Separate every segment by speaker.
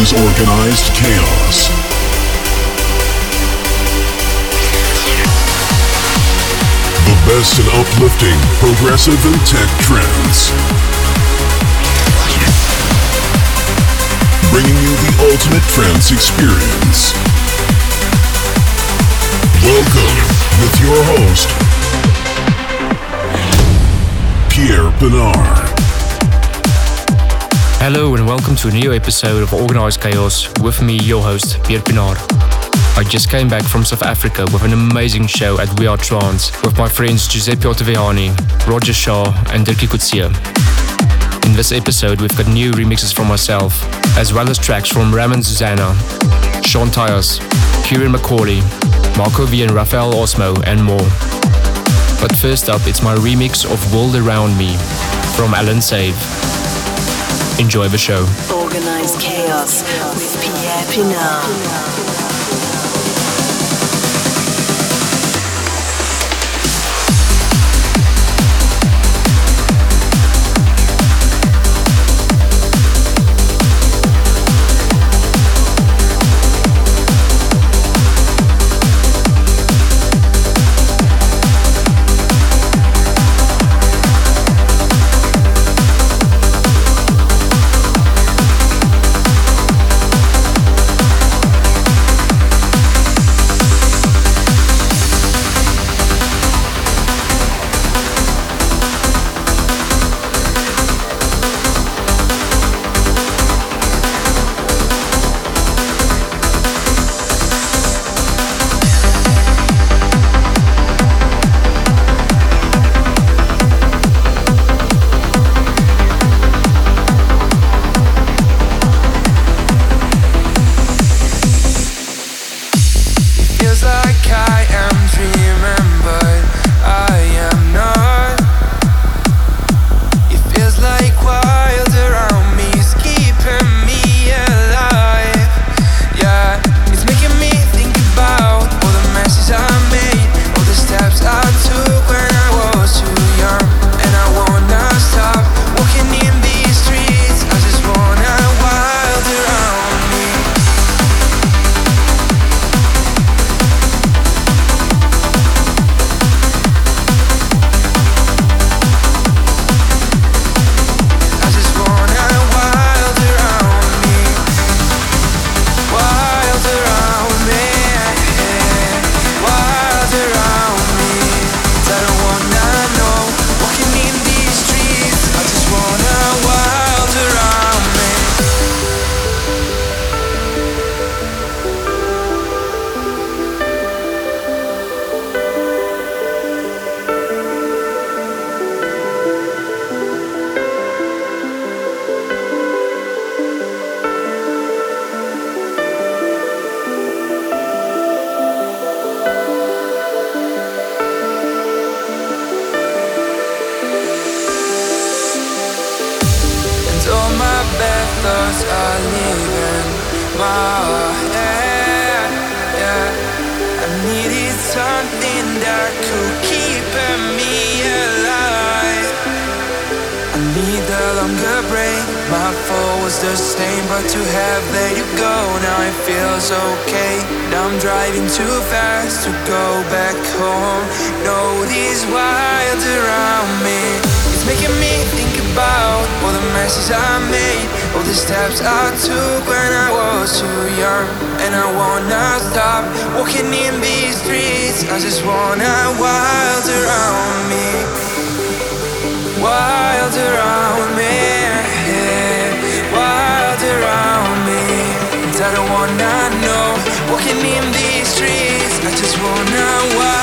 Speaker 1: is organized chaos. The best in uplifting, progressive, and tech trance. Bringing you the ultimate trance experience. Welcome with your host, Pierre Pienaar.
Speaker 2: Hello and welcome to a new episode of Organized Chaos with me, your host, Pierre Pienaar. I just came back from South Africa with an amazing show at We Are Trance with my friends Giuseppe Ottaviani, Roger Shaw, and Dirkie Kutsia. In this episode, we've got new remixes from myself, as well as tracks from Ram and Susana, Sean Tyas, Ciaran McAuley, Marco V and Rafael Osmo, and more. But first up, it's my remix of World Around Me from Alan Save. Enjoy the show.
Speaker 3: Organized Chaos with Pierre Pienaar.
Speaker 4: back home. No, these wilds around me. It's making me think about all the messes I made, all the steps I took when I was too young. And I wanna stop walking in these streets. I just wanna wild around me. wild around me. Yeah. Around me. And I don't wanna know walking in these now I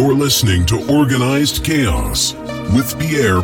Speaker 1: You're listening to Organized Chaos with Pierre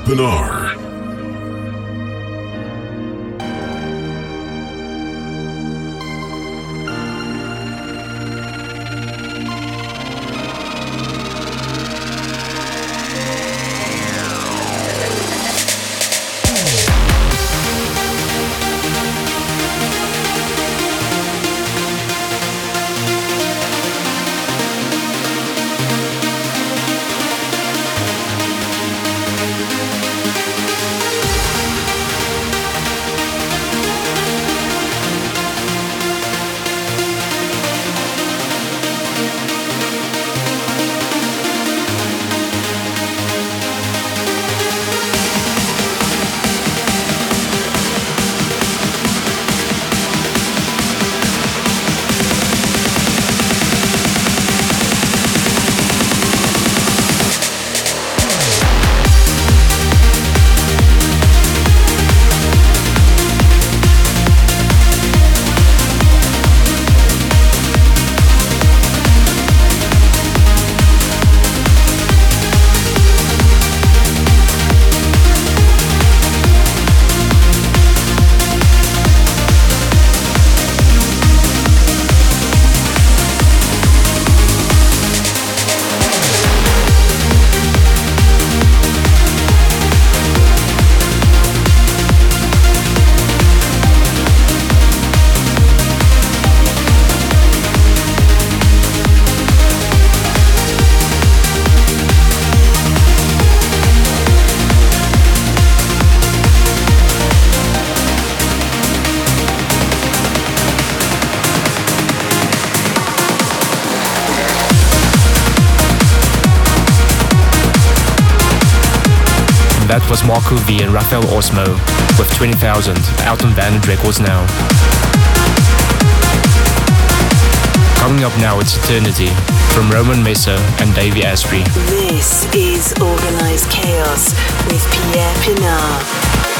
Speaker 2: Pienaar. was Marco V and Rafael Osmo with 20,000 out on Vantage Records now. Coming up now, it's Eternity from Roman Messer and Davey Asprey.
Speaker 3: This is Organized Chaos with Pierre Pienaar.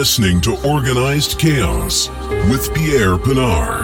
Speaker 1: Listening to Organized Chaos with Pierre Pienaar.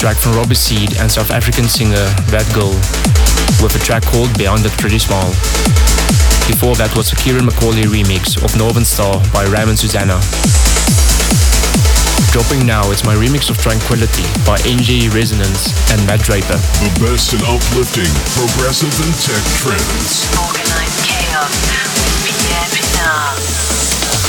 Speaker 2: Track from Robbie Seed and South African singer Red Girl with a track called Beyond the Pretty Smile. Before that was a Ciaran McAuley remix of Northern Star by Ram and Susana. Dropping now is my remix of Tranquility by NG Resonance and Matt Draper.
Speaker 1: The best in uplifting, progressive and tech trance.
Speaker 3: Organized chaos with Pierre Pienaar.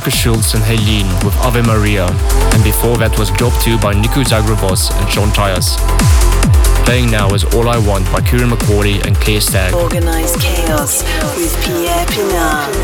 Speaker 2: Markus Schulz and Helene with Ave Maria, and before that was Job 2 by Nico Zagrebos and Sean Tyas. Playing now is All I Want by Ciaran McAuley and Claire Stagg.
Speaker 3: Organized Chaos with Pierre Pienaar.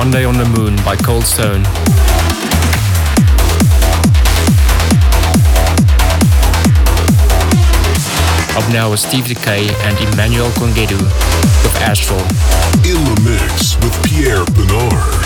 Speaker 2: One Day on the Moon by Cold Stone. Up now is Steve Dekay and Emanuele Congeddu with Astral.
Speaker 1: In the mix with Pierre Pienaar.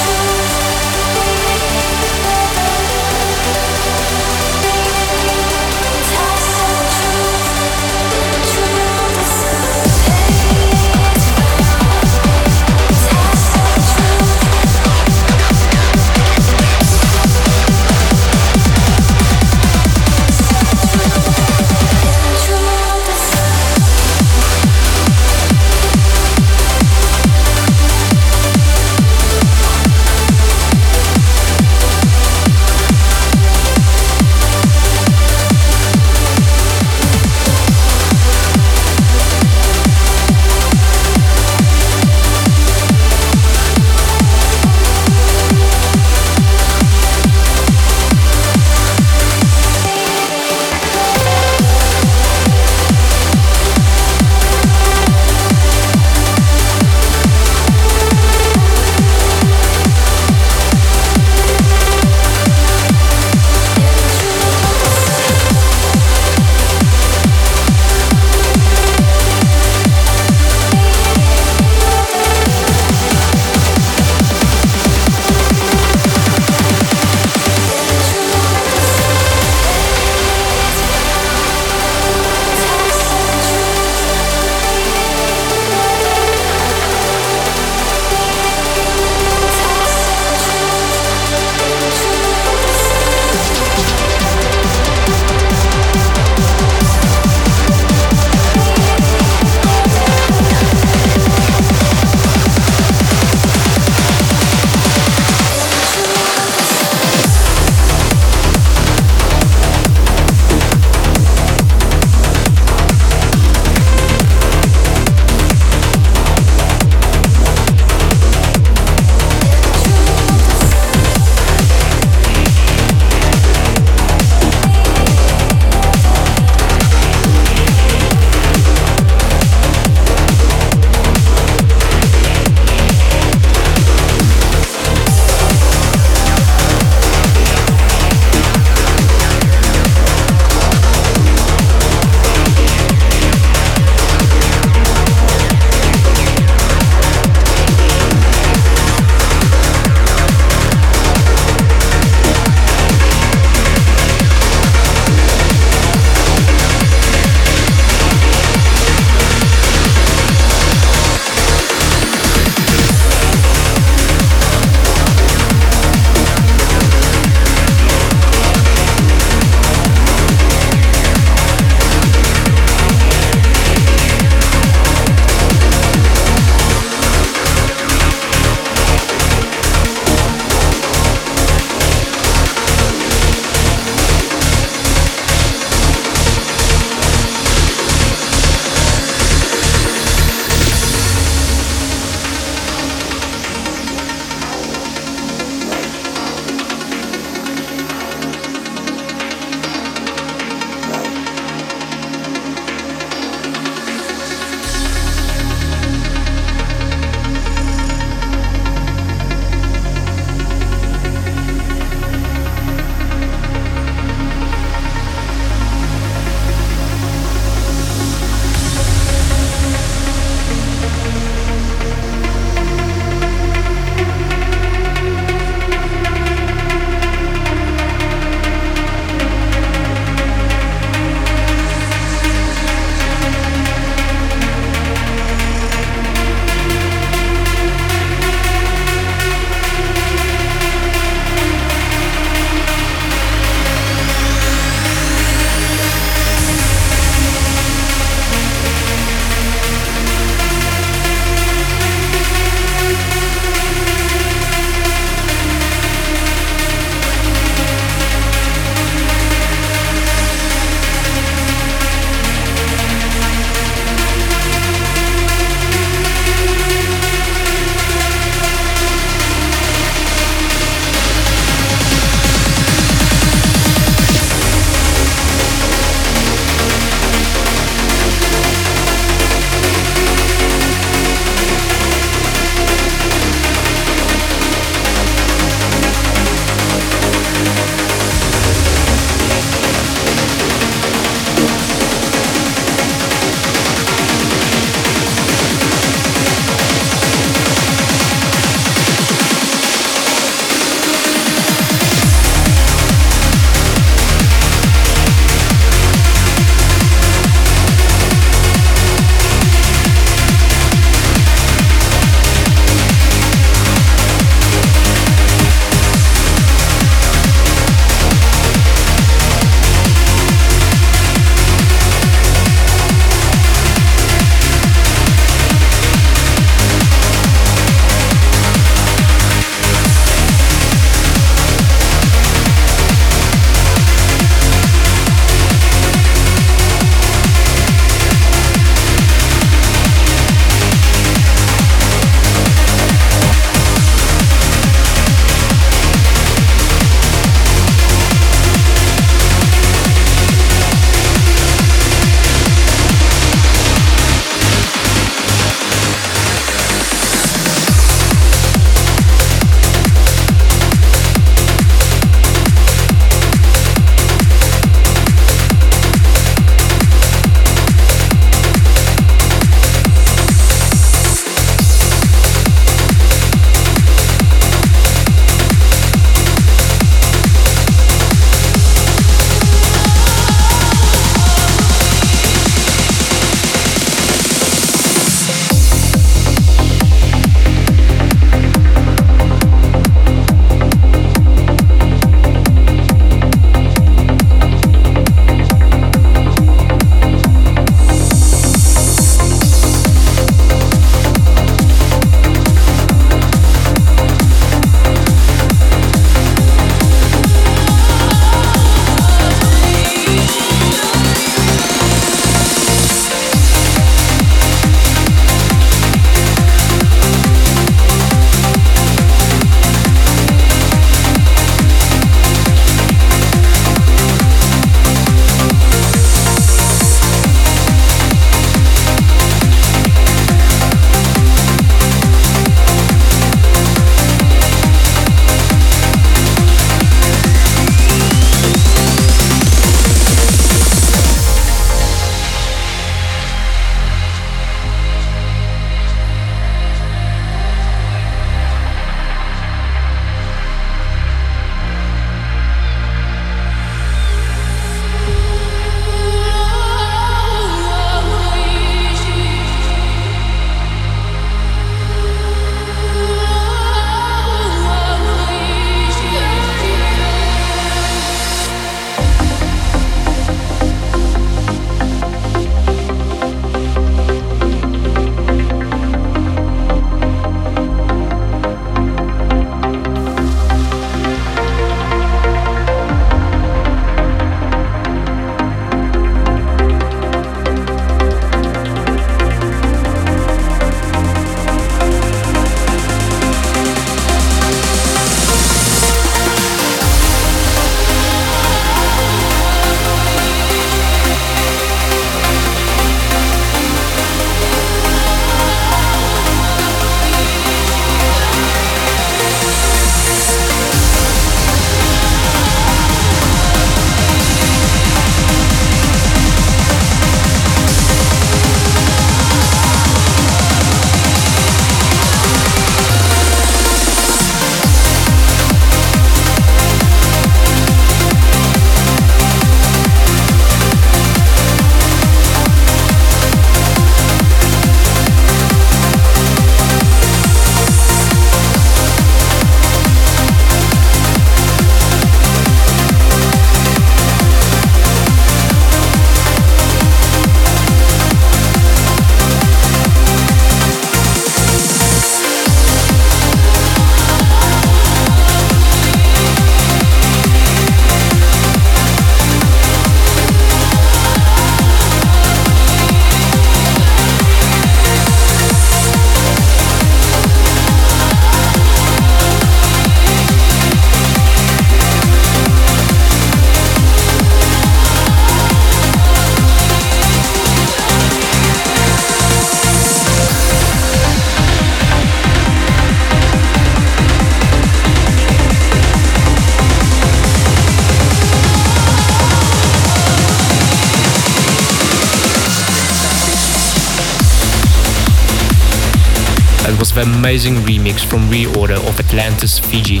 Speaker 2: Amazing remix from Reorder of Atlantis Fiji.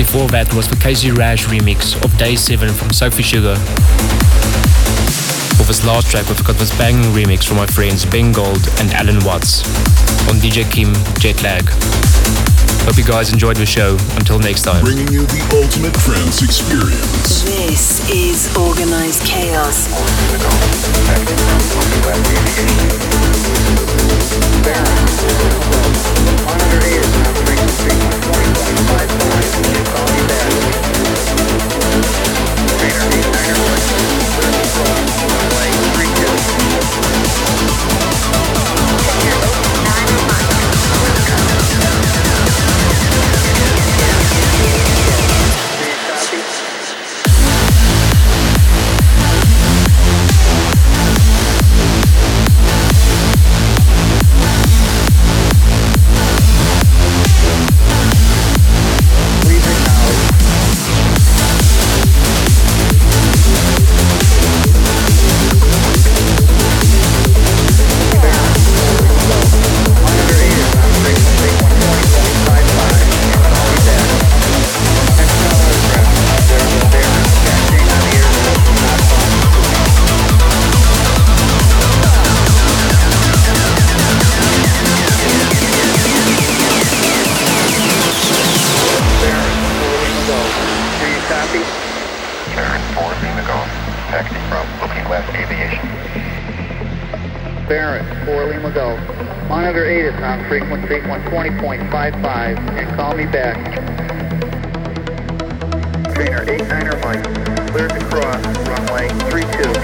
Speaker 2: Before that was the Casey Rasch remix of Day 7 from Sophie Sugar. For this last track, we've got this banging remix from my friends Ben Gold and Allen Watts on DJ Kim Jetlag. Hope you guys enjoyed the show. Until next time.
Speaker 1: Bringing you the ultimate trance experience.
Speaker 3: This is Organized Chaos.
Speaker 5: Square. Frequency 120.55 and call me back. Trainer 89er Mike, cleared to cross, runway 32.